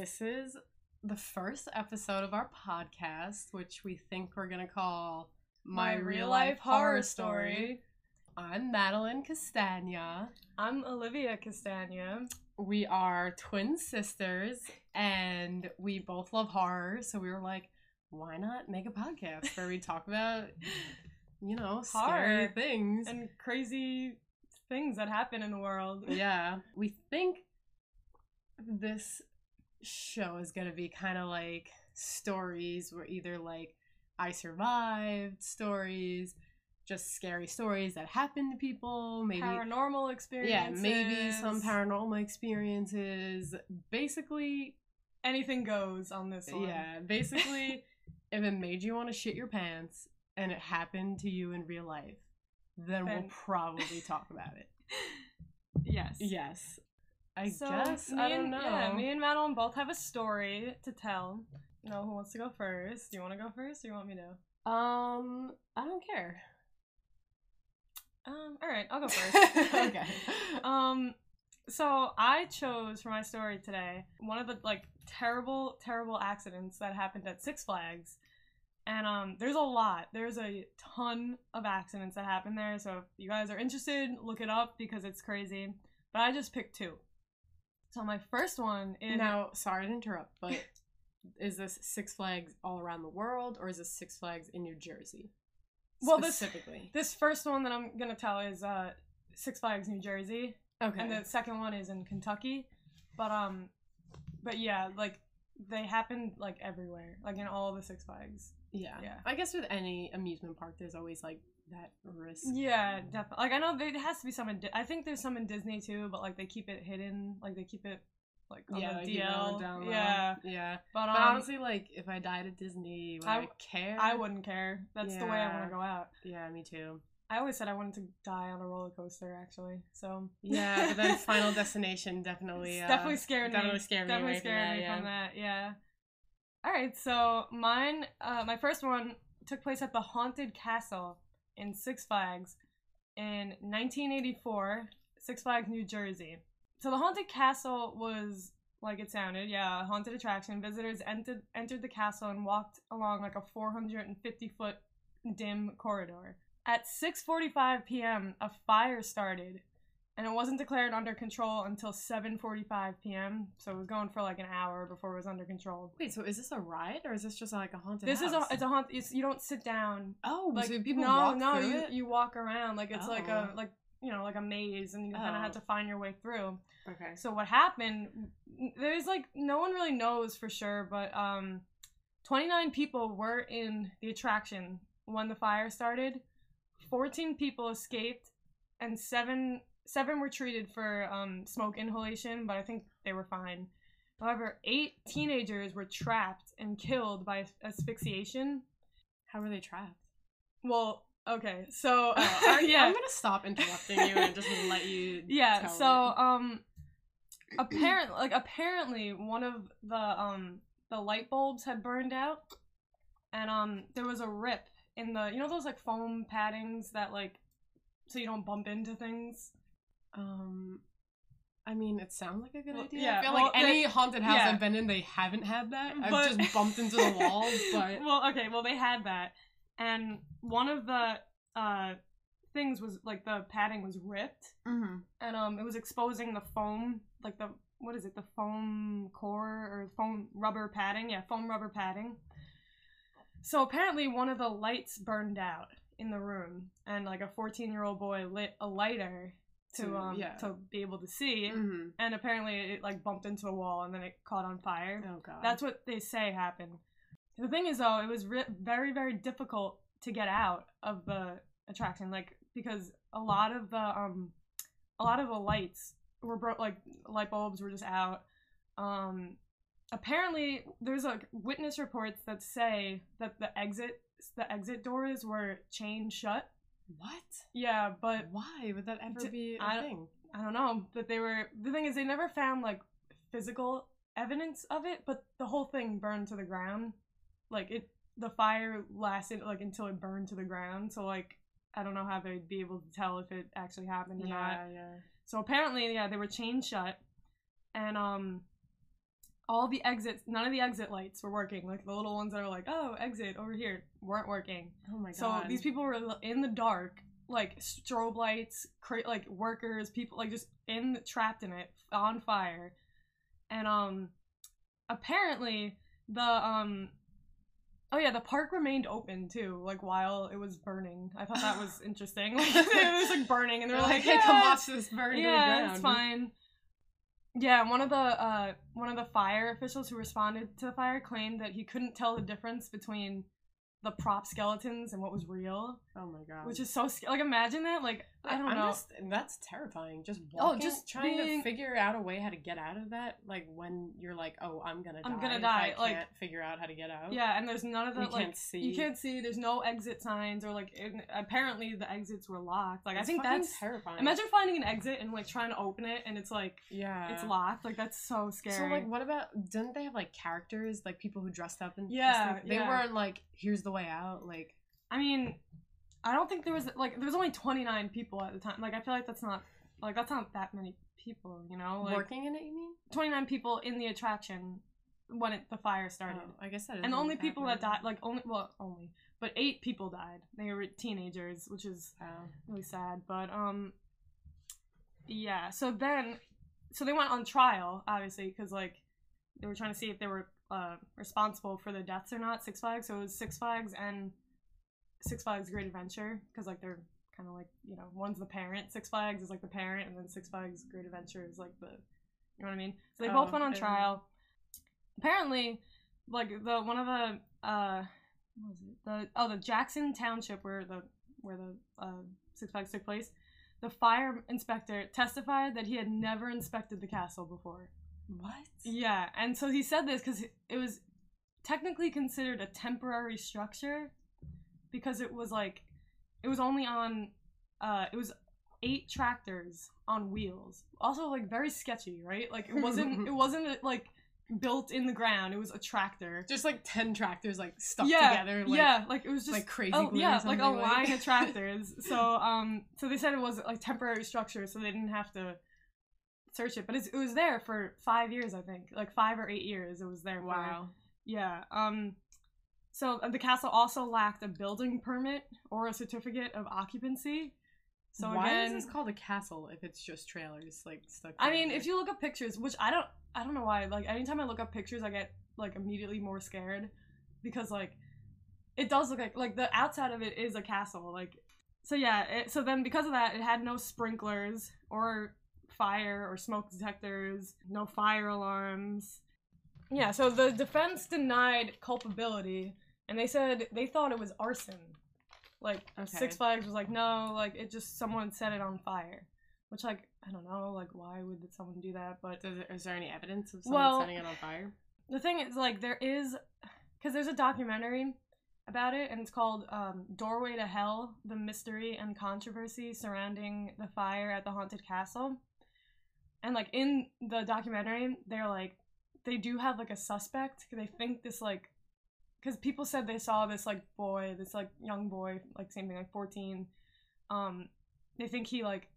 This is the first episode of our podcast, which we think we're going to call My, Real Life Horror Story. I'm Madeline Castagna. I'm Olivia Castagna. We are twin sisters and we both love horror. So we were like, why not make a podcast where we talk about, you know, scary Horror. things? And crazy things that happen in the world. yeah. We think this show is going to be kind of like stories where either like I survived stories, just scary stories that happen to people, maybe Paranormal experiences. yeah, maybe some paranormal experiences. Basically, Anything goes on this one. yeah, basically if it made you want to shit your pants and it happened to you in real life, then we'll probably talk about it. Yes. Yes. I So, guess I don't and, know. Yeah, me and Madeline both have a story to tell. No, who wants to go first? Do you want to go first, or you want me to? Um, I don't care. Um, all right, I'll go first. okay. Um, so I chose for my story today one of the like terrible, terrible accidents that happened at Six Flags. And um, there's a lot. There's a ton of accidents that happen there. So if you guys are interested, look it up because it's crazy. But I just picked two. So my first one is Now, sorry to interrupt, but is this Six Flags all around the world, or is this Six Flags in New Jersey? Well, this- specifically. this first one that I'm gonna tell is uh, Six Flags New Jersey, okay. and the second one is in Kentucky. But um, but yeah, like they happened like everywhere, like in all the Six Flags. Yeah. yeah. I guess with any amusement park, there's always like that risk. Yeah, definitely. Like I know there has to be some in. Di- I think there's some in Disney too, but like they keep it hidden. Like they keep it like on Yeah, the like, you know, DL. down low. yeah, yeah. but um, But honestly, like if I died at Disney, would I, I- care? I wouldn't care. That's the way I want to go out. Yeah, me too. I always said I wanted to die on a roller coaster. Actually, so Yeah, but then Final Destination definitely, uh, definitely scared definitely me. scared me Definitely from scared that, me yeah. from that. Yeah. All right, so mine, uh, my first one took place at the Haunted Castle in Six Flags in 1984, Six Flags, New Jersey. So the Haunted Castle was like it sounded, yeah, haunted attraction. Visitors entered entered the castle and walked along like a 450 foot dim corridor. At 6:45 p.m., a fire started and it wasn't declared under control until 7:45 p.m. So it was going for like an hour before it was under control. Wait, so is this a ride or is this just like a haunted? House? This is a house? it's a haunt. It's, you don't sit down. oh, Like so people no, walk no, through you it? you walk around like it's like a Oh. like you know like a maze, and you kind of Oh. have to find your way through. Okay. So what happened? There's like no one really knows for sure, but um, 29 people were in the attraction when the fire started. 14 people escaped, and seven seven were treated for um, smoke inhalation, but I think they were fine. However, eight teenagers were trapped and killed by asphyxiation. How were they trapped? Well, okay, so Oh, I- yeah, I'm gonna stop interrupting you and just let you. yeah so it. um apparently like apparently one of the um the light bulbs had burned out and um there was a rip in the you know those like foam paddings that like so you don't bump into things um, I mean, it sounds like a good Well, idea. yeah, I feel well, like any haunted house yeah. I've been in, they haven't had that. I've But- just bumped into the walls, but well okay well they had that and one of the uh things was like the padding was ripped mm-hmm. and um it was exposing the foam like the what is it the foam core or foam rubber padding yeah foam rubber padding so apparently one of the lights burned out in the room and like a 14 year old boy lit a lighter to, To- um yeah. to be able to see Mm-hmm. and apparently it like bumped into a wall and then it caught on fire Oh god. that's what they say happened. The thing is, though, it was re- very, very difficult to get out of the attraction, like because a lot of the um, a lot of the lights were broke, like light bulbs were just out. Um, apparently, there's like witness reports that say that the exit the exit doors were chained shut. What? Yeah, but Why would that ever D- be a I thing? I don't know, but they were the thing is they never found like physical evidence of it, but the whole thing burned to the ground. Like it the fire lasted like until it burned to the ground. So like I don't know how they'd be able to tell if it actually happened or not. Yeah, yeah. So apparently, yeah, they were chained shut. and um, all the exits, none of the exit lights were working. Like the little ones that are like, oh, exit over here, weren't working. Oh my god. So these people were in the dark, like strobe lights, cra- like workers, people like just in trapped in it on fire, and um, apparently the um, oh yeah, the park remained open too, like while it was burning. I thought that was interesting. Like it was like burning, and they're They're like, hey, yeah, come watch this burn to the yeah, ground. it's fine. Yeah, one of the uh, one of the fire officials who responded to the fire claimed that he couldn't tell the difference between the prop skeletons and what was real, Oh my god. which is so sc- like imagine that like I don't I'm know. Just, that's terrifying. Just Oh, just trying being- to figure out a way how to get out of that. Like when you're like, oh, I'm gonna die. I'm gonna die, I like- can't figure out how to get out. Yeah, and there's none of the You like can't see. you can't see. There's no exit signs or like apparently the exits were locked. Like I think that's terrifying. imagine finding an exit and like trying to open it and it's like Yeah. it's locked. Like that's so scary. So like, what about? Didn't they have like characters, like people who dressed up and Yeah. They yeah. weren't like, here's the way out. Like, I mean, I don't think there was like there was only 29 people at the time. Like I feel like that's not like that's not that many people, you know? Like working in it. You mean? 29 people in the attraction when it, the fire started. Oh, I guess that. and the only people that died like only well, only but 8 people died. They were teenagers, which is Wow. really sad, but um yeah, so then so they went on trial obviously cuz like they were trying to see if they were uh, responsible for the deaths or not. Six Flags, so it was Six Flags and Six Flags Great Adventure because like they're kind of like you know one's the parent. Six Flags is like the parent, and then Six Flags Great Adventure is like the you know what I mean. So they both Oh, went on trial. Apparently, like the one of the uh what was it the oh the Jackson Township where the where the uh, Six Flags took place. The fire inspector testified that he had never inspected the castle before. What? Yeah, and so he said this because it was technically considered a temporary structure because it was like it was only on uh it was eight tractors on wheels. Also like very sketchy, right? Like it wasn't it wasn't like built in the ground. It was a tractor. Just like ten tractors like stuck yeah, together. Like, yeah, like it was just like crazy Oh yeah, like a like- line of tractors. so um, so they said it was like temporary structure, so they didn't have to search it. But it's, it was there for five years, I think, like five or eight years. It was there. For, Wow. Yeah. Um. So uh, the castle also lacked a building permit or a certificate of occupancy. So Why again, is this called a castle if it's just trailers like stuck? I mean, together? if you look up pictures, which I don't, I don't know why. Like anytime I look up pictures, I get like immediately more scared because like it does look like like the outside of it is a castle. Like so, yeah. It, so then because of that, it had no sprinklers or fire or smoke detectors, no fire alarms. Yeah. So the defense denied culpability, and they said they thought it was arson. Like Okay. Six Flags was like, no, like it just someone set it on fire. Which like I don't know, like why would someone do that? But is it, is there any evidence of someone Well- setting it on fire? the thing is like there is because there's a documentary about it and it's called um, doorway to hell the mystery and controversy surrounding the fire at the haunted castle and like in the documentary they're like they do have like a suspect they think this like because people said they saw this like boy this like young boy like same thing like 14 um they think he like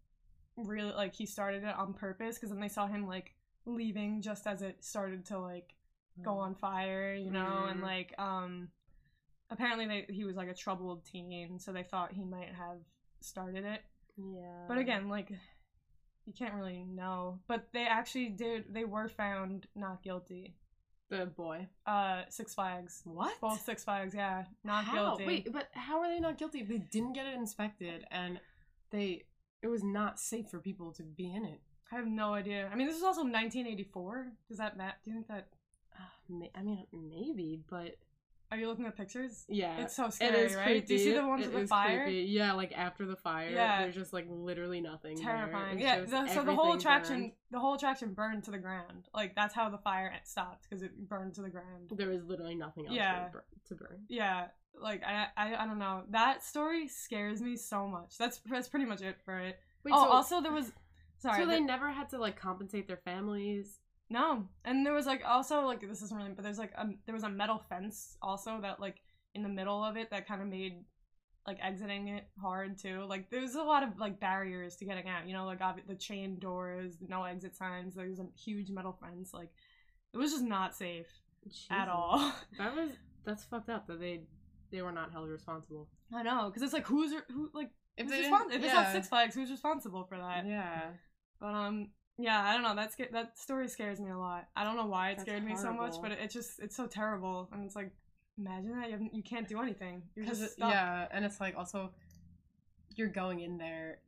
really like he started it on purpose because then they saw him like leaving just as it started to like go on fire, you know, and Mm. like um apparently they, he was like a troubled teen, so they thought he might have started it. Yeah. But again, like you can't really know. But they actually did they were found not guilty. the boy. Uh Six Flags. What? Both Six Flags, yeah. Not How? guilty. Wait, but how are they not guilty they didn't get it inspected and they it was not safe for people to be in it? I have no idea. I mean this is also 1984. Does that matter? Do you think that Uh, I mean, maybe, but are you looking at pictures? yeah, It's so scary, is right? Do you see the ones It with the fire? creepy. Yeah, like after the fire, Yeah. there's just like literally nothing. terrifying. Yeah, the, so the whole attraction, burned. the whole attraction burned to the ground. Like that's how the fire stopped because it burned to the ground. There was literally nothing else Yeah. to burn. To burn. Yeah, like I, I, I don't know. That story scares me so much. That's that's pretty much it for it. Wait, oh, so, also there was, sorry, so they the- never had to like compensate their families. No, and there was like also like this isn't really, but there's like a there was a metal fence also that like in the middle of it that kind of made like exiting it hard too. Like there's a lot of like barriers to getting out. You know, like obvi- the chain doors, no exit signs. There's a huge metal fence. Like it was just not safe at all. That was that's fucked up that they they were not held responsible. I know, because it's like who's who like If who's respons- if it's yeah. not Six Flags, who's responsible for that? Yeah. But um, yeah, I don't know. That sca- that story scares me a lot. I don't know why it That's scared me so much, but it, it's just it's so terrible, and it's like imagine that you, have, you can't do anything. You're just stuck. yeah, and it's like also you're going in there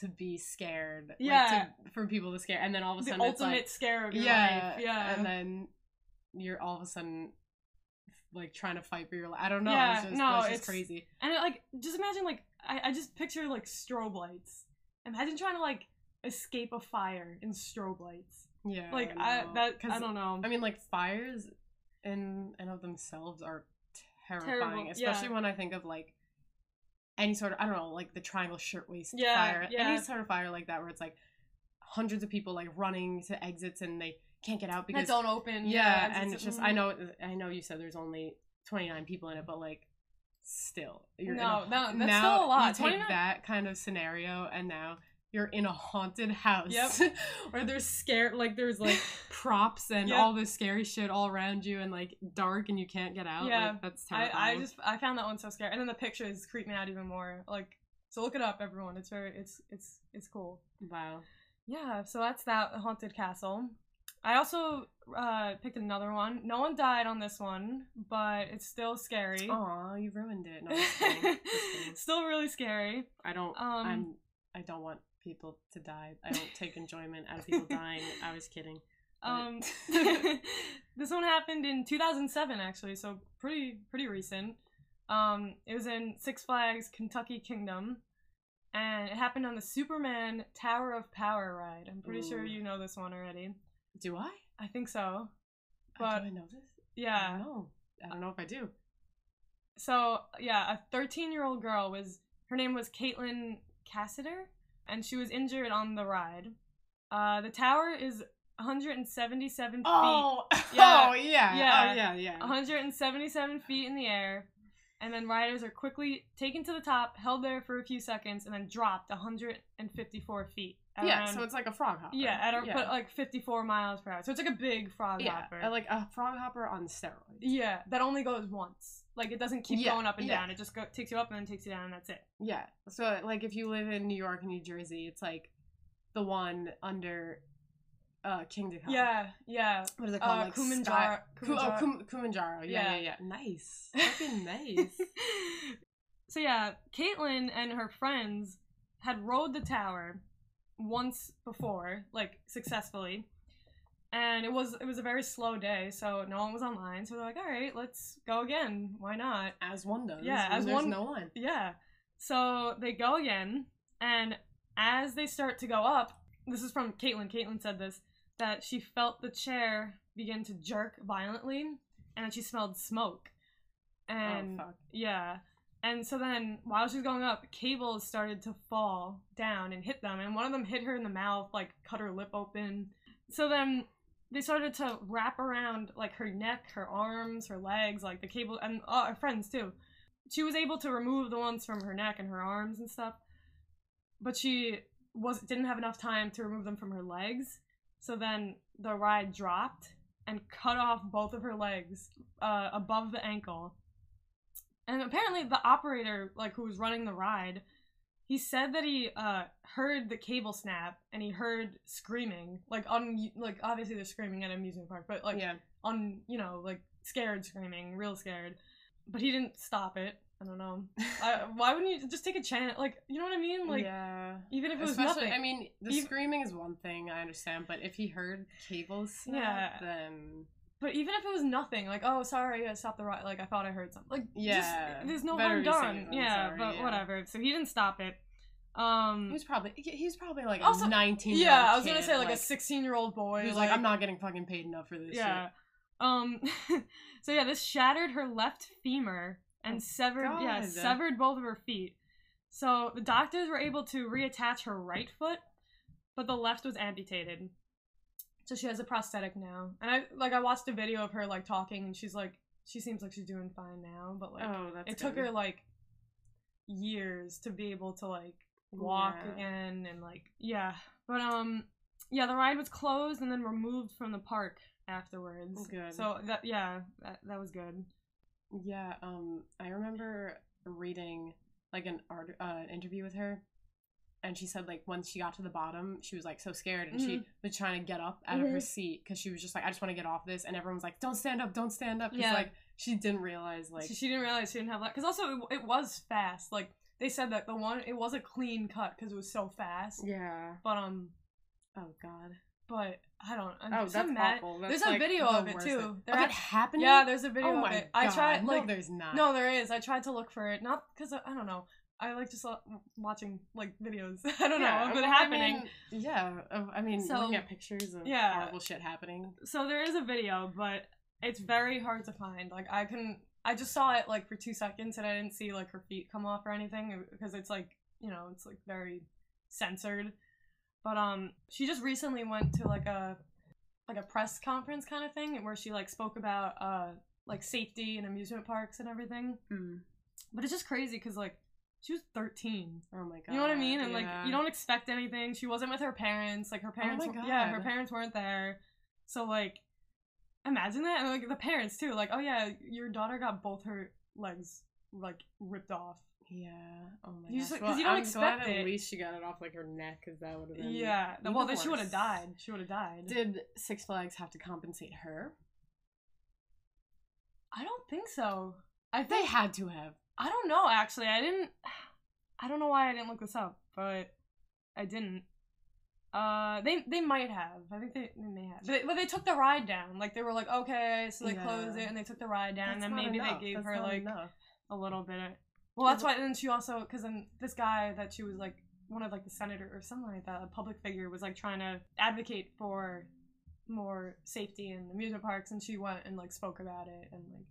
to be scared. like, Yeah. to, for people to scare, and then all of a the sudden it's ultimate like scare of your yeah, life. Yeah, and then you're all of a sudden like trying to fight for your life. I don't know. Yeah, it's just, no, it's just it's- crazy. And it, like, just imagine like I, I just picture like strobe lights. Imagine trying to like escape a fire in strobe lights. Yeah, Like I know. that I don't know. I mean, like fires in and of themselves are terrifying, Terrible, yeah. especially when I think of like any sort of I don't know, like the triangle shirtwaist Yeah, fire, yeah. any sort of fire like that, where it's like hundreds of people like running to exits and they can't get out that because don't open. yeah, it's- and it's- it's just I know I know you said there's only 29 people in it, but like still you're No, a, no, that's now still a lot. You take 29 that kind of scenario and now you're in a haunted house Yep. where there's scared like there's like props and Yep. all this scary shit all around you and like dark and you can't get out. Yeah, like, that's I. I just I found that one so scary, and then the pictures creep me out even more. Like, so look it up, everyone. It's very it's it's it's cool. wow. Yeah, so that's that haunted castle. I also uh, picked another one. No one died on this one, but it's still scary. Aw, you ruined it. No, just kidding. Just kidding. still really scary. I don't. Um, I'm. I don't want people to die. I don't take enjoyment out of people dying. I was kidding. But- Um, this one happened in 2007, actually, so pretty pretty recent. Um, it was in Six Flags Kentucky Kingdom, and it happened on the Superman Tower of Power ride. I'm pretty sure you know this one already. Do I? I think so. But But- do I know this? I Yeah. don't know. I don't know if I do. So yeah, a 13 year old girl was her name was Caitlin Cassider, and she was injured on the ride. Uh, the tower is 177 feet. Oh, Yeah. oh yeah, Yeah. oh, yeah, yeah. 177 feet in the air, and then riders are quickly taken to the top, held there for a few seconds, and then dropped 154 feet. yeah, around- so it's like a frog hopper. yeah, at a, yeah. but like 54 miles per hour. So it's like a big frog yeah, hopper. like a frog hopper on steroids. yeah, that only goes once. Like it doesn't keep Yeah, going up and yeah. down. It just go, takes you up and then takes you down, and that's it. Yeah. So like if you live in New York and New Jersey, it's like the one under uh Kingda Ka. Yeah, yeah. What is it called? Uh, like Kumanjaro- Sky- Ku- oh, Kumanjaro- Kum- Kumanjaro. Yeah, yeah, Yeah. yeah. Nice. Fucking nice. so yeah, Caitlin and her friends had rode the tower once before, like successfully. And it was it was a very slow day, so no one was online. So they're like, "All right, let's go again. Why not?" As one does. Yeah, as there's one- no one. Yeah. So they go again, and as they start to go up, this is from Caitlin. Caitlin said this that she felt the chair begin to jerk violently, and that she smelled smoke. And oh fuck. yeah. And so then, while she's going up, cables started to fall down and hit them, and one of them hit her in the mouth, like cut her lip open. So then they started to wrap around like her neck, her arms, her legs, like the cable, and uh, her friends too. She was able to remove the ones from her neck and her arms and stuff, but she was didn't have enough time to remove them from her legs. So then the ride dropped and cut off both of her legs uh, above the ankle. And apparently, the operator, like who was running the ride, he said that he uh, heard the cable snap and he heard screaming, like on like obviously they're screaming at an amusement park, but like yeah. on you know like scared screaming, real scared. But he didn't stop it. I don't know. I, why wouldn't you just take a chance? Like you know what I mean? Like yeah. even if it was Especially, nothing. I mean, the Ev- screaming is one thing I understand, but if he heard cables snap, Yeah. then But even if it was nothing, like, oh, sorry, I stopped the ride. Like, I thought I heard something. Like, Yeah. just, there's no harm done. Yeah, sorry, but yeah. whatever. So he didn't stop it. he Um, was probably he he was probably like Also- a nineteen. yeah, I was gonna say like, a 16 year old boy. He was like, I'm not getting fucking paid enough for this. Yeah. Um. so yeah, this shattered her left femur and Oh, severed. Yeah, severed both of her feet. So the doctors were able to reattach her right foot, but the left was amputated. So she has a prosthetic now. And I like I watched a video of her like talking, and she's like, she seems like she's doing fine now, but like. Oh, that's. it took her like years to be able to like walk Yeah. again and like yeah. But um yeah, the ride was closed and then removed from the park afterwards. Good. So that yeah, that, that was good. Yeah, um, I remember reading like an art uh, an interview with her, and she said like once she got to the bottom, she was like so scared, and she Mhm. was trying to get up out of her Mhm. seat because she was just like, I just want to get off this, and everyone was like, Don't stand up, don't stand up Yeah. like she didn't realize like she didn't realize she didn't have that because also it, it was fast. Like they said that the one it was a clean cut because it was so fast. yeah, But um, oh god, but I don't. I'm oh that's mad- awful. There's That's, a like, video the of it too. thing. There Of it happening? Yeah, there's a video oh of it. god, I tried like no, there's not. no, there is. I tried to look for it, not because I don't know. I like just uh, watching like videos. I don't Yeah, know of it well, happening. I mean, yeah, I mean, So- looking at pictures of Yeah. horrible shit happening. so there is a video, but it's very hard to find. Like I couldn't. I just saw it like for two seconds, and I didn't see like her feet come off or anything because it's like you know it's like very censored. But um, she just recently went to like a like a press conference kind of thing where she like spoke about uh like safety and amusement parks and everything. Mm. But it's just crazy because like she was 13. Oh my god, You know what I mean? And like you don't expect anything. She wasn't with her parents. Like her oh parents, my were- yeah, her parents weren't there. So like, imagine that, and like the parents too. Like, oh yeah, your daughter got both her legs like ripped off. Yeah. Oh my You gosh. just- Well, you don't I'm expect glad it. At least she got it off like her neck, because that would have been. yeah. Well, then she would have died. She would have died. Did Six Flags have to compensate her? I don't think so. I They had to have. I don't know. Actually, I didn't. I don't know why I didn't look this up, but I didn't. Uh, they they might have. I think they, they may have. But, but they took the ride down. Like they were like, okay, so they Yeah. closed it and they took the ride down, and then maybe enough. they gave That's her like enough. a little bit. Of, well, that's why. And then she also because then this guy that she was like one of like the senator or something like that, a public figure, was like trying to advocate for more safety in the amusement parks, and she went and like spoke about it and like.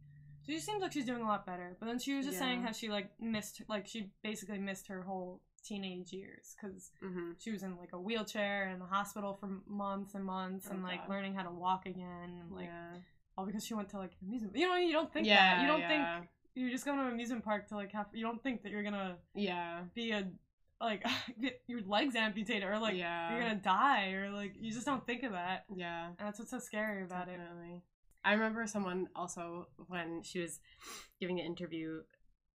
She seems like she's doing a lot better, but then she was just saying how she like missed, like she basically missed her whole teenage years because Mm-hmm. she was in like a wheelchair in the hospital for months and months Oh, and like God. learning how to walk again and like yeah. all because she went to like amusement. You know, you don't think yeah. that. You don't yeah. think you're just going to an amusement park to like have. You don't think that you're gonna Yeah. be a like get your legs amputated or like yeah. you're gonna die or like you just don't think of that. Yeah. And that's what's so scary about it. I remember someone also when she was giving an interview,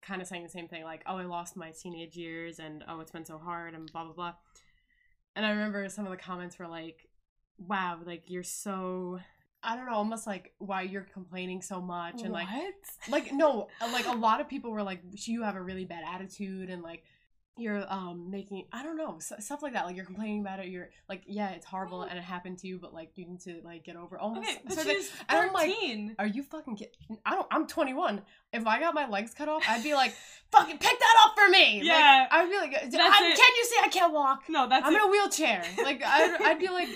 kind of saying the same thing, like, "Oh, I lost my teenage years, and oh, it's been so hard, and blah blah blah." And I remember some of the comments were like, "Wow, like you're so." I don't know, almost like why you're complaining so much, and like, What? like no, like a lot of people were like, "You have a really bad attitude," and like, you're um making I don't know stuff like that. Like you're complaining about it. You're like, yeah, it's horrible and it happened to you, but like you need to like get over. it. Almost. okay, but so she's and I'm like, are you fucking kidding? I don't. I'm 21. If I got my legs cut off, I'd be like, fucking pick that up for me. Like, Yeah. I'd be like, can you see I can't walk? no, that's I'm it. in a wheelchair. Like I'd, I'd be like,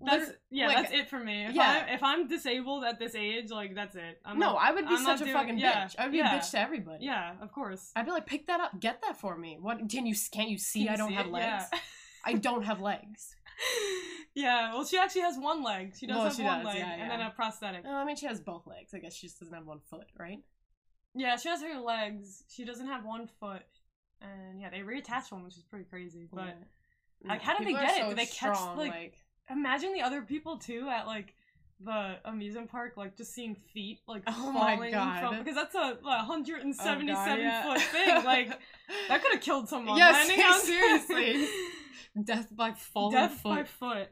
That's yeah, like, that's it for me. If yeah. I if I'm disabled at this age, like that's it. I'm no, not- I would be I'm such a doing- fucking yeah, bitch. I'd be yeah. a bitch to everybody. yeah, of course. I'd be like, pick that up, get that for me. What can you can't you see? Can I don't see have it? legs. Yeah. I don't have legs. yeah, well, she actually has one leg. She does Well, have she one does, leg and then a prosthetic. No, I mean she has both legs. I guess she just doesn't have one foot, right? Yeah, she has her legs. She doesn't have one foot. And yeah, they reattach one, which is pretty crazy. But like, how did they People are get it? so Did they catch, strong, like- imagine the other people too at like the amusement park, like just seeing feet like Oh falling from because that's a like, 177 Oh God, yeah. foot thing. Like that could have killed someone. Yes, landing on- seriously. death by falling Death foot. by foot.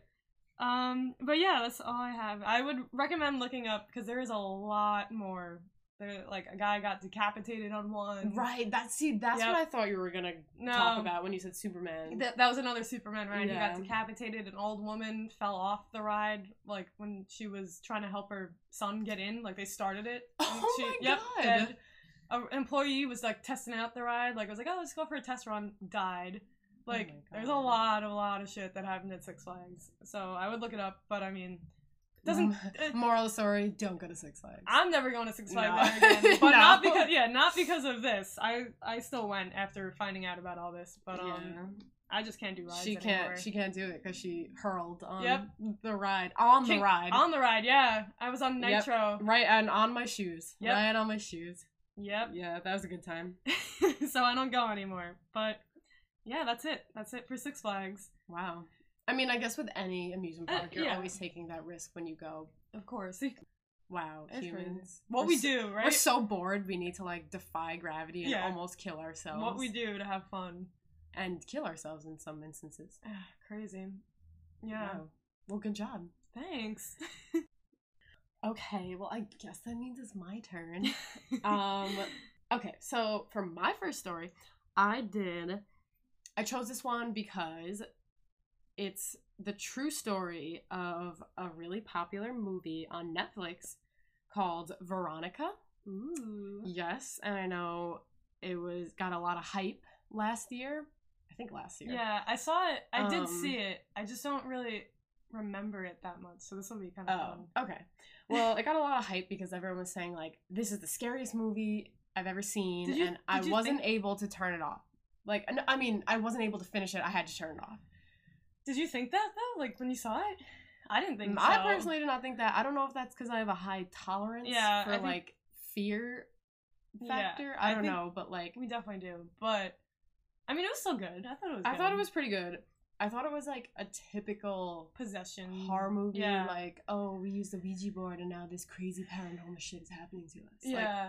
Um, but yeah, that's all I have. I would recommend looking up because there is a lot more. There, like a guy got decapitated on one. Right. That's see. That's Yep. what I thought you were gonna No. talk about when you said Superman. That, that was another Superman ride. He got decapitated. An old woman fell off the ride, like when she was trying to help her son get in. Like they started it. Oh she, my yep, God. dead. An employee was like testing out the ride. Like I was like, oh, let's go for a test run. Died. Oh like Oh there's a lot, a lot of shit that happened at Six Flags. So I would look it up, but I mean, doesn't. it- Moral story: Don't go to Six Flags. I'm never going to Six Flags No. again. But No. not because yeah, not because of this. I I still went after finding out about all this, but um, Yeah. I just can't do rides she can't. She can't do it because she hurled on Yep. the ride. On King- the ride. on the ride. Yeah, I was on Yep. Nitro. right and on my shoes. Yep. Right on my shoes. Yep. Yeah, that was a good time. so I don't go anymore. But yeah, that's it. That's it for Six Flags. Wow. I mean, I guess with any amusement Uh, park, you're yeah. always taking that risk when you go. Of course. Wow, It's crazy. humans. What We're we do, right? We're so bored. We need to like defy gravity and Yeah. almost kill ourselves. what we do to have fun. and kill ourselves in some instances. Ah, Crazy. Yeah. Wow. Well, good job. Thanks. Okay, well, I guess that means it's my turn. um, okay, so for my first story, I did. I chose this one because it's the true story of a really popular movie on Netflix called Veronica. Ooh. Yes, and I know it was got a lot of hype last year. I think last year. Yeah, I saw it. I did Um, see it. I just don't really remember it that much. So this will be kind of fun. Oh, okay. Well, it got a lot of hype because everyone was saying like this is the scariest movie I've ever seen, you- and I wasn't think- able to turn it off. Like, I mean, I wasn't able to finish it. I had to turn it off. Did you think that though? Like when you saw it? I didn't think so. I personally did not think that. I don't know if that's because I have a high tolerance Yeah, for think- like fear Yeah, factor. I I don't know, but like we definitely do. But I mean, it was still good. I thought it was. I good. thought it was pretty good. I thought it was like a typical possession horror movie. Yeah. Like, oh, we used the Ouija board, and now this crazy paranormal shit is happening to us. Like, Yeah.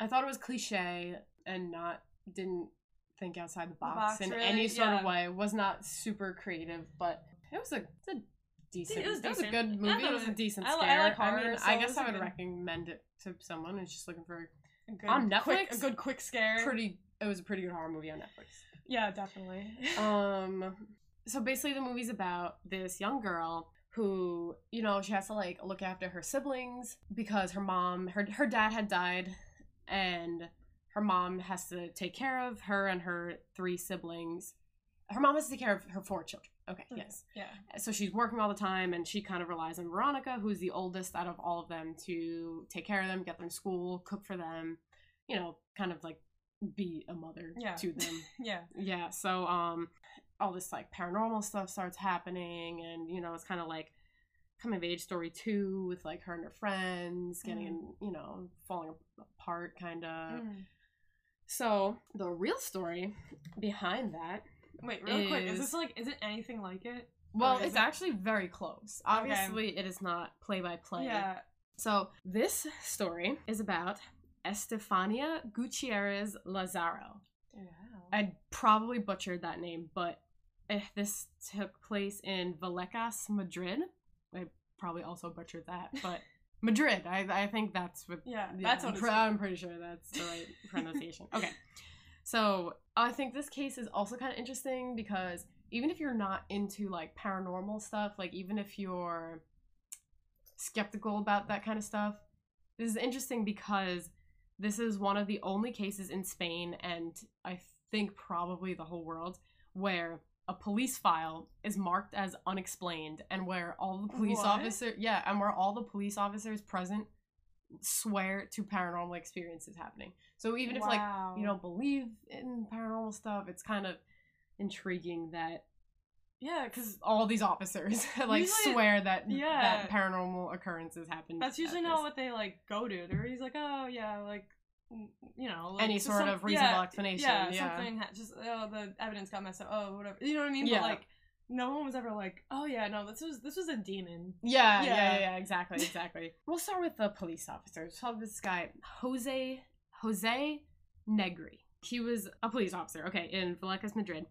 I thought it was cliche and not didn't think outside the box, box, in really, any sort of way. Was not super creative, but it was a, it was a decent. It was a good movie. It was a decent I scare. I like horror, mean, so I guess was I would good- recommend it to someone who's just looking for A good, On quick- Netflix? a good quick scare. pretty. It was a pretty good horror movie on Netflix. Yeah, definitely. um so basically the movie's about this young girl who you know she has to like look after her siblings because her mom her her dad had died and her mom has to take care of her and her three siblings her mom has to take care of her four children okay Okay. yes yeah. so she's working all the time and she kind of relies on veronica who's the oldest out of all of them to take care of them get them to school cook for them you know kind of like be a mother Yeah. to them Yeah. yeah so um all this like paranormal stuff starts happening and you know it's kind of like coming of age story too with like her and her friends getting Mm. you know falling apart kind of Mm. So the real story behind that Wait, real quick. Is is- this like? Is it anything like it? well it's it- actually very close obviously it is not play by play Yeah. so this story is about estefania gutierrez lazaro Wow. I probably butchered that name, but this took place in Vallecas, Madrid. I probably also butchered that, but Madrid. I, I think that's what. Yeah, that's I'm, what pre- I'm pretty sure that's the right pronunciation. Okay, so I think this case is also kind of interesting because even if you're not into like paranormal stuff, like even if you're skeptical about that kind of stuff, this is interesting because this is one of the only cases in Spain and I think probably the whole world where a police file is marked as unexplained and where all the police What? officer yeah, and where all the police officers present swear to paranormal experiences happening. So even if like you don't believe in paranormal stuff, it's kind of intriguing that Yeah, because all these officers like Usually- swear that yeah. that paranormal occurrences happen. that's usually not what they like go to. They're he's like, oh yeah, like Mm, you know, like, any sort some- of reasonable yeah, explanation. Yeah, Yeah, something ha- just oh the evidence got messed up. Oh whatever, you know what I mean? Yeah. But like, no one was ever like, oh yeah, no, this was this was a demon. Yeah, yeah, Yeah. yeah, exactly, exactly. we'll start with the police officer. So this guy, Jose Jose Negri. He was a police officer, okay, in Vallecas, Madrid.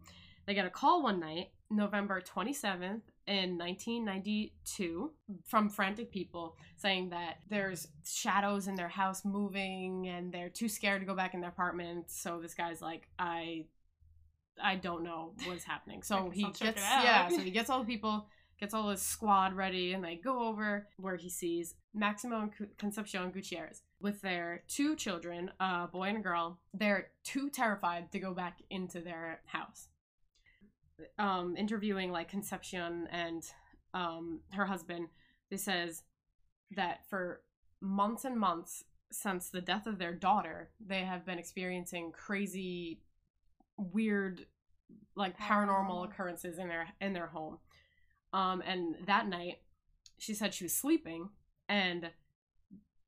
They get a call one night, November 27th in 1992, from frantic people saying that there's shadows in their house moving and they're too scared to go back in their apartment. So this guy's like, I I don't know what's happening. So he I'll check it gets yeah, so he gets all the people, gets all his squad ready, and they go over where he sees Maximo and Concepcion Gutierrez with their two children, a boy and a girl. They're too terrified to go back into their house. Um, interviewing like Concepcion and um, her husband, they says that for months and months since the death of their daughter, they have been experiencing crazy, weird, like paranormal Oh. occurrences in their in their home. Um, and that night, she said she was sleeping, and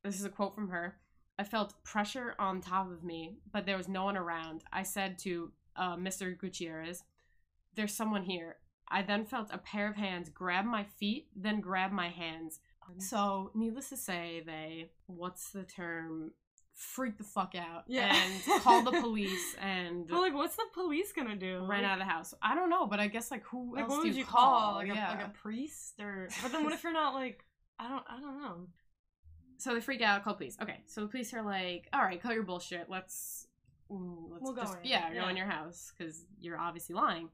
this is a quote from her. I felt pressure on top of me, but there was no one around. I said to uh, Mr. Gutierrez, There's someone here. I then felt a pair of hands grab my feet, then grab my hands. So, needless to say, they, what's the term? Freak the fuck out. Yeah. And call the police and But like, what's the police gonna do? ran out of the house. I don't know, but I guess, like, who Like, else what do would you call? call? Like, yeah. a, like a priest or? But then what if you're not like? I don't. I don't know. so they freak out, call police. Okay, so the police are like, "All right, cut your bullshit. Let's, mm, let's We'll just, in. yeah, go in your house because you're obviously lying."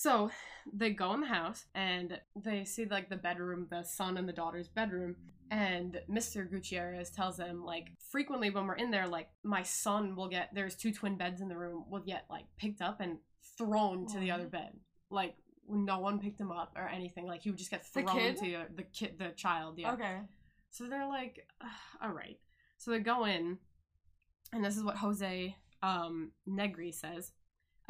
So they go in the house and they see like the bedroom, the son and the daughter's bedroom, and Mr. Gutierrez tells them like frequently when we're in there, like my son will get there's two twin beds in the room will get like picked up and thrown to the other bed, like. No one picked him up or anything. Like he would just get The thrown kid? to the, the kid, the child. Yeah. Okay. So they're like, all right. So they go in, and this is what Jose um, Negri says.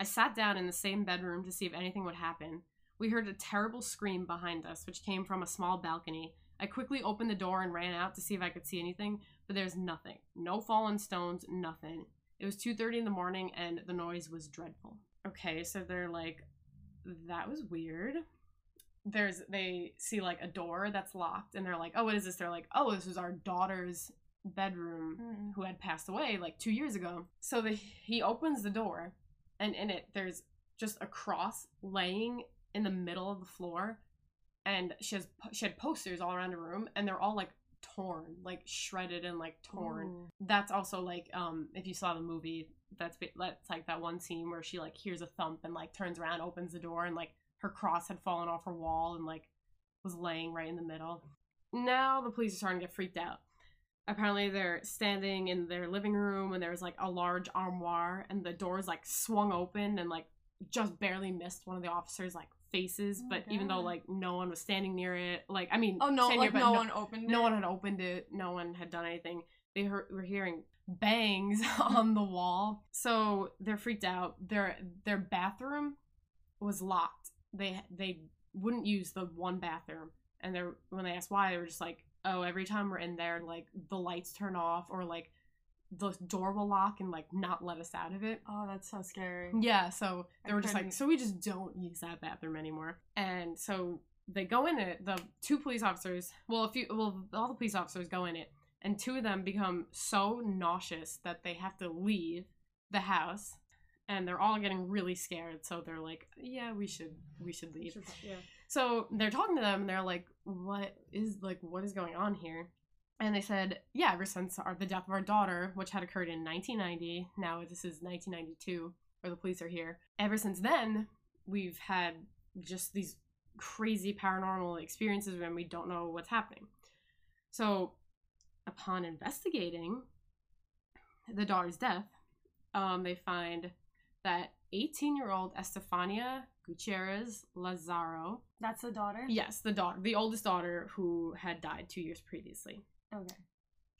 I sat down in the same bedroom to see if anything would happen. We heard a terrible scream behind us, which came from a small balcony. I quickly opened the door and ran out to see if I could see anything, but there's nothing. No fallen stones, nothing. It was 2:30 in the morning and the noise was dreadful. Okay, so they're like that was weird there's they see like a door that's locked and they're like oh what is this they're like oh this was our daughter's bedroom Mm. who had passed away like two years ago so the, he opens the door and in it there's just a cross laying in the middle of the floor and she has she had posters all around the room and they're all like torn like shredded and like torn. Ooh. that's also like um if you saw the movie that's that's like that one scene where she like hears a thump and like turns around opens the door and like her cross had fallen off her wall and like was laying right in the middle. Now the police are starting to get freaked out apparently they're standing in their living room and there's like a large armoire and the doors like swung open and like just barely missed one of the officers like faces Oh but my even though like no one was standing near it like i mean Oh no! Like near, but no, one opened. no it? one had opened it no one had done anything they heard, were hearing bangs on the wall so they're freaked out their their bathroom was locked they they wouldn't use the one bathroom and they're when they asked why they were just like oh every time we're in there like the lights turn off or like the door will lock and like not let us out of it Oh, that's so scary. yeah, so they I were just like, so we just don't use that bathroom anymore. And so they go in it. The two police officers, well, a few, well, all the police officers go in it, and two of them become so nauseous that they have to leave the house, and they're all getting really scared. So they're like, yeah, we should, we should leave. Yeah. So they're talking to them, and they're like, "What is like what is going on here?" And they said, "Yeah, ever since our, the death of our daughter, which had occurred in 1990, now this is 1992, where the police are here. Ever since then, we've had just these crazy paranormal experiences when we don't know what's happening." So, upon investigating the daughter's death, um, they find that 18-year-old Estefania Gutierrez Lazaro That's the daughter. Yes, the daughter, the oldest daughter who had died two years previously. Okay.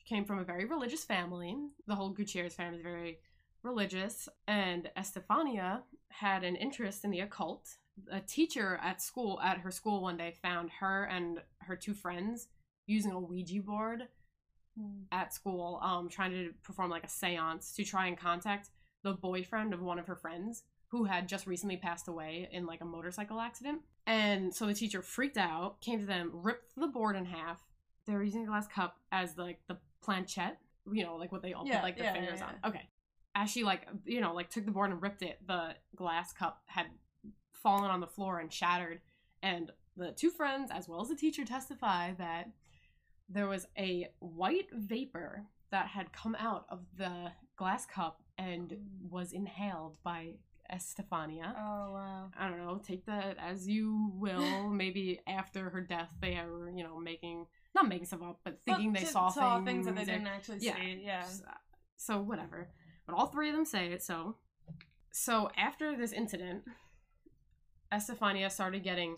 Came from a very religious family. The whole Gutierrez family is very religious, and Estefania had an interest in the occult. A teacher at school, at her school one day, found her and her two friends using a Ouija board Hmm. at school, um, trying to perform like a seance to try and contact the boyfriend of one of her friends who had just recently passed away in like a motorcycle accident. And so the teacher freaked out, came to them, ripped the board in half. They were using a glass cup as like the planchette, you know, like what they all Yeah, put like their yeah, fingers yeah, on. Okay. As she like, you know, like took the board and ripped it, the glass cup had fallen on the floor and shattered. And the two friends, as well as the teacher, testify that there was a white vapor that had come out of the glass cup and mm. was inhaled by Estefania. Oh wow. I don't know, take that as you will. Maybe after her death, they were, you know, making, not making stuff up, but thinking they just saw, things that they didn't actually Yeah. see. Yeah. Uh, so, whatever. But all three of them say it, so. So, after this incident, Estefania started getting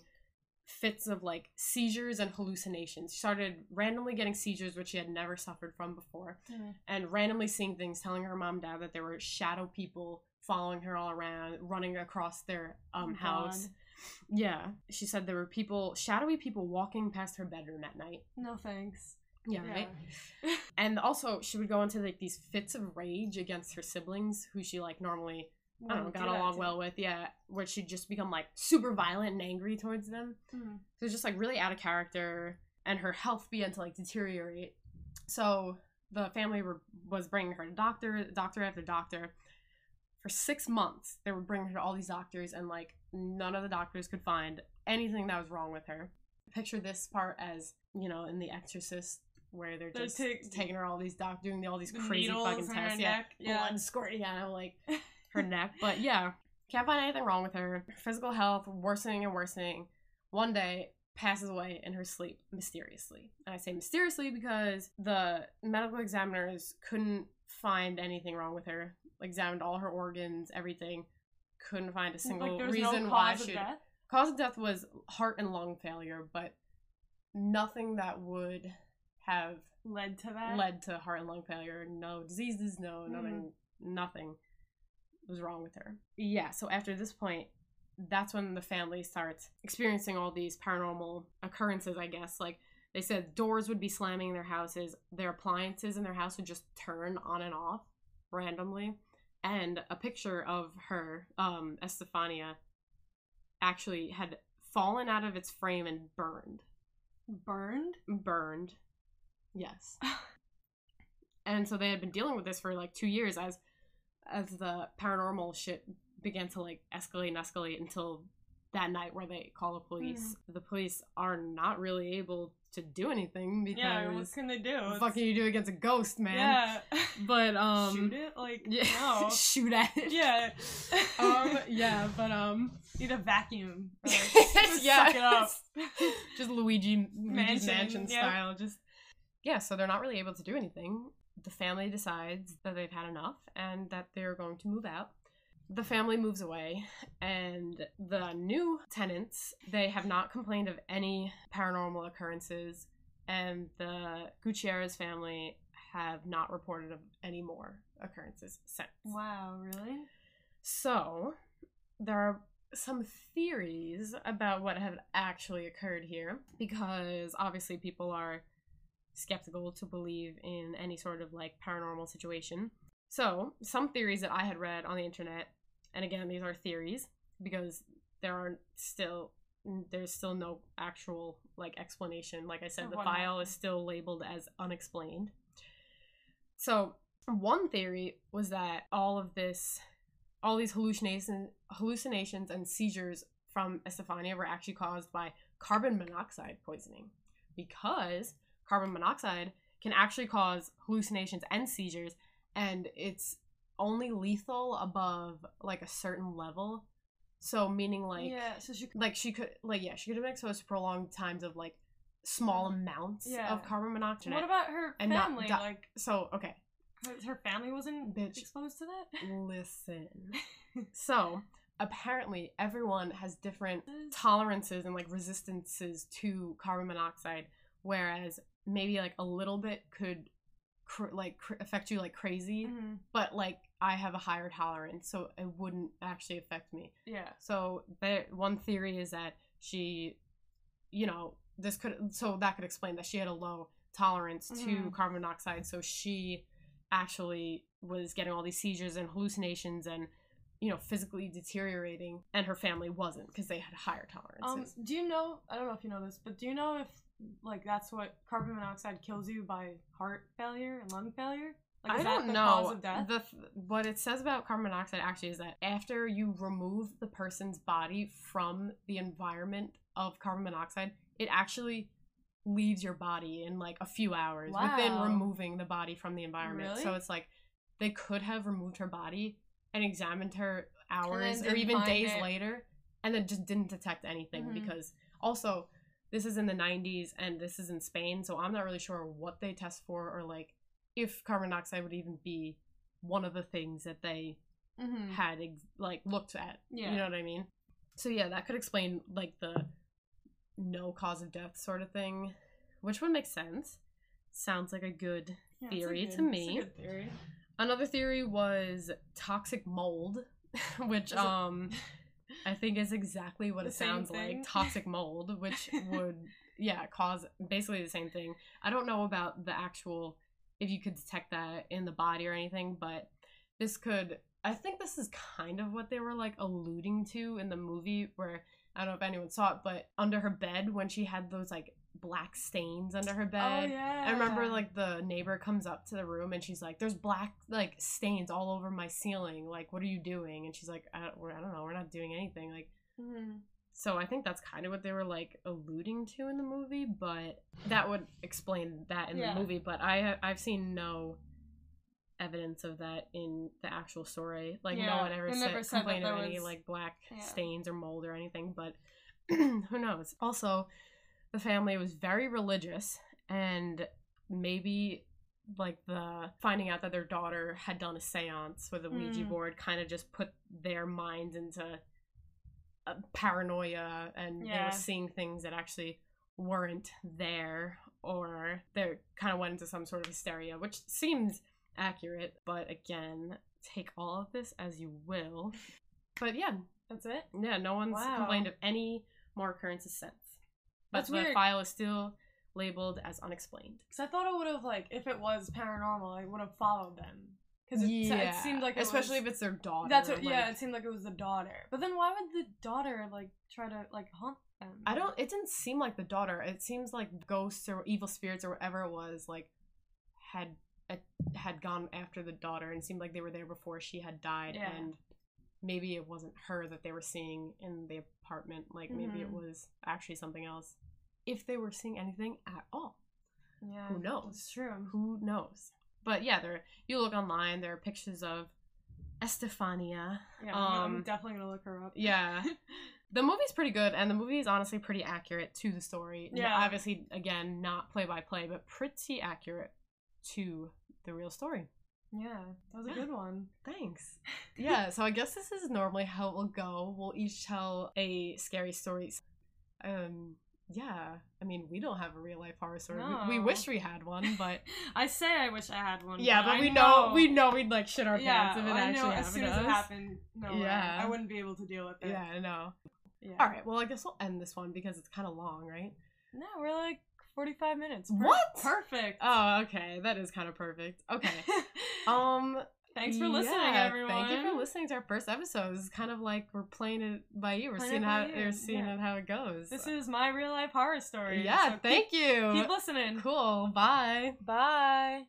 fits of like seizures and hallucinations. She started randomly getting seizures, which she had never suffered from before, Mhm. and randomly seeing things, telling her mom and dad that there were shadow people following her all around, running across their um, Oh, house. Yeah, she said there were people, shadowy people walking past her bedroom at night. No thanks. Yeah, right. And also, she would go into like these fits of rage against her siblings, who she like normally I don't know, Wouldn't do got along well with. Yeah, where she'd just become like super violent and angry towards them. Mhm. So just like really out of character, and her health began to like deteriorate. So the family were, was bringing her to doctor, doctor after doctor. For six months, they were bringing her to all these doctors, and like none of the doctors could find anything that was wrong with her. Picture this part as you know in The Exorcist, where they're They're just take- taking her all these doc, doing all these The crazy fucking tests, yeah, yeah. blood squirting out of like her neck. But yeah, can't find anything wrong with her. Her physical health worsening and worsening. One day passes away in her sleep mysteriously. And I say mysteriously because the medical examiners couldn't find anything wrong with her. Examined all her organs, everything. Couldn't find a single like reason no why she death. cause of death was heart and lung failure, but nothing that would have Led to that. led to heart and lung failure. No diseases, no nothing, mm. nothing was wrong with her. Yeah, so after this point, that's when the family starts experiencing all these paranormal occurrences, I guess. Like they said doors would be slamming in their houses, their appliances in their house would just turn on and off randomly. And a picture of her, um, Estefania, actually had fallen out of its frame and burned Burned. burned. Yes. and so they had been dealing with this for like two years as as the paranormal shit began to like escalate and escalate until that night where they call the police. The police are not really able to do anything because Yeah. What can they do? what the fuck can you do against a ghost, man? Yeah. But um Shoot it? Like yeah, no. shoot at it. yeah. um yeah, but um Need a vacuum. Or just yeah. Suck it up. just Luigi Luigi's Mansion, mansion yeah. style. Just yeah, so they're not really able to do anything. The family decides that they've had enough and that they're going to move out. The family moves away, and the new tenants they have not complained of any paranormal occurrences, and the Gutierrez family have not reported of any more occurrences since. Wow. Really? So, there are some theories about what had actually occurred here because obviously people are skeptical to believe in any sort of like paranormal situation. So, some theories that I had read on the internet, and again, these are theories because there aren't still there's still no actual like explanation. Like I said, the file is still labeled as unexplained. So, one theory was that all of this all these hallucination, hallucinations and seizures from Estefania were actually caused by carbon monoxide poisoning because carbon monoxide can actually cause hallucinations and seizures and it's only lethal above like a certain level so meaning like yeah. So she. could, like she could like yeah she could have been exposed to prolonged times of like small mm. amounts Yeah. of carbon monoxide What about her and family? di- like so okay her, her family wasn't Bitch. exposed to that. listen so apparently everyone has different tolerances and like resistances to carbon monoxide whereas maybe like a little bit could cr- like cr- affect you like crazy Mhm. but like i have a higher tolerance so it wouldn't actually affect me Yeah. so there one theory is that she you know this could so that could explain that she had a low tolerance to Mhm. carbon monoxide so she actually was getting all these seizures and hallucinations and you know physically deteriorating and her family wasn't because they had higher Um, do you know? I don't know if you know this, but do you know if like that's what carbon monoxide kills you by heart failure and lung failure? Like, I don't the know. Cause of death? The th- what it says about carbon monoxide actually is that after you remove the person's body from the environment of carbon monoxide, it actually leaves your body in like a few hours within removing the body from the environment. Really? So it's like they could have removed her body and examined her hours or even days it. later and then just didn't detect anything Mhm. because also this is in the 90s and this is in Spain, so I'm not really sure what they test for or like if carbon dioxide would even be one of the things that they Mhm. had ex- like looked at. Yeah. You know what I mean? So yeah, that could explain like the no cause of death sort of thing, which would make sense. Sounds like a good Yeah, it's a theory good- to me. theory. Another theory was toxic mold, which um I think is exactly what The it sounds thing? like. Toxic mold, which would yeah, cause basically the same thing. I don't know about the actual if you could detect that in the body or anything, but this could I think this is kind of what they were like alluding to in the movie where I don't know if anyone saw it, but under her bed when she had those like black stains under her bed. Oh yeah. I remember like the neighbor comes up to the room and she's like, "There's black like stains all over my ceiling. Like, what are you doing?" And she's like, "I don't, we're, I don't know. We're not doing anything." Like, Mhm. so I think that's kind of what they were like alluding to in the movie, but that would explain that in Yeah. the movie. But I I've seen no evidence of that in the actual story. Like no one ever said, complained of any was- like black Yeah. stains or mold or anything. But who knows? Also, the family was very religious and maybe like the finding out that their daughter had done a seance with a ouija Mm. board kind of just put their minds into uh, paranoia and they were seeing things that actually weren't there or they kind of went into some sort of hysteria which seems accurate but again take all of this as you will but yeah That's it. yeah no one's Wow. complained of any more occurrences since but That's the weird. file is still labeled as unexplained Because I thought it would have like if it was paranormal, I would have followed them. Because it, it seemed like it especially was, if it's their daughter That's what. yeah, it seemed like it was the daughter. But then why would the daughter like try to like hunt them? I don't. It didn't seem like the daughter. It seems like ghosts or evil spirits or whatever it was like had uh, had gone after the daughter and seemed like they were there before she had died Yeah. and maybe it wasn't her that they were seeing in the apartment. Like maybe it Mhm. was actually something else. If they were seeing anything at all, Yeah, who knows? It's true. who knows? But yeah, there. You look online. There are pictures of Estefania. Yeah, I'm, Um, I'm definitely gonna look her up. Yeah. the movie's pretty good and the movie is honestly pretty accurate to the story Yeah. obviously again not play by play but pretty accurate to the real story yeah, that was a good one. thanks yeah so i guess this is normally how it will go we'll each tell a scary story um yeah i mean we don't have a real life horror story we, we wish we had one but I say I wish I had one. yeah but I we know, we know we'd like shit our yeah, pants if it I actually know happened as soon as it happened, no way. I wouldn't be able to deal with it. yeah i know Yeah. all right well i guess we'll end this one because it's kind of long right No, we're like 45 minutes. What? Perfect. oh okay that is kind of perfect okay Um, Thanks for listening, yeah, everyone. Thank you for listening to our first episode. It's kind of like we're playing it by you. We're Playing seeing how we're seeing yeah. it how it goes. This is my real life horror story. yeah. so thank keep, you. Keep listening. cool. Bye. Bye.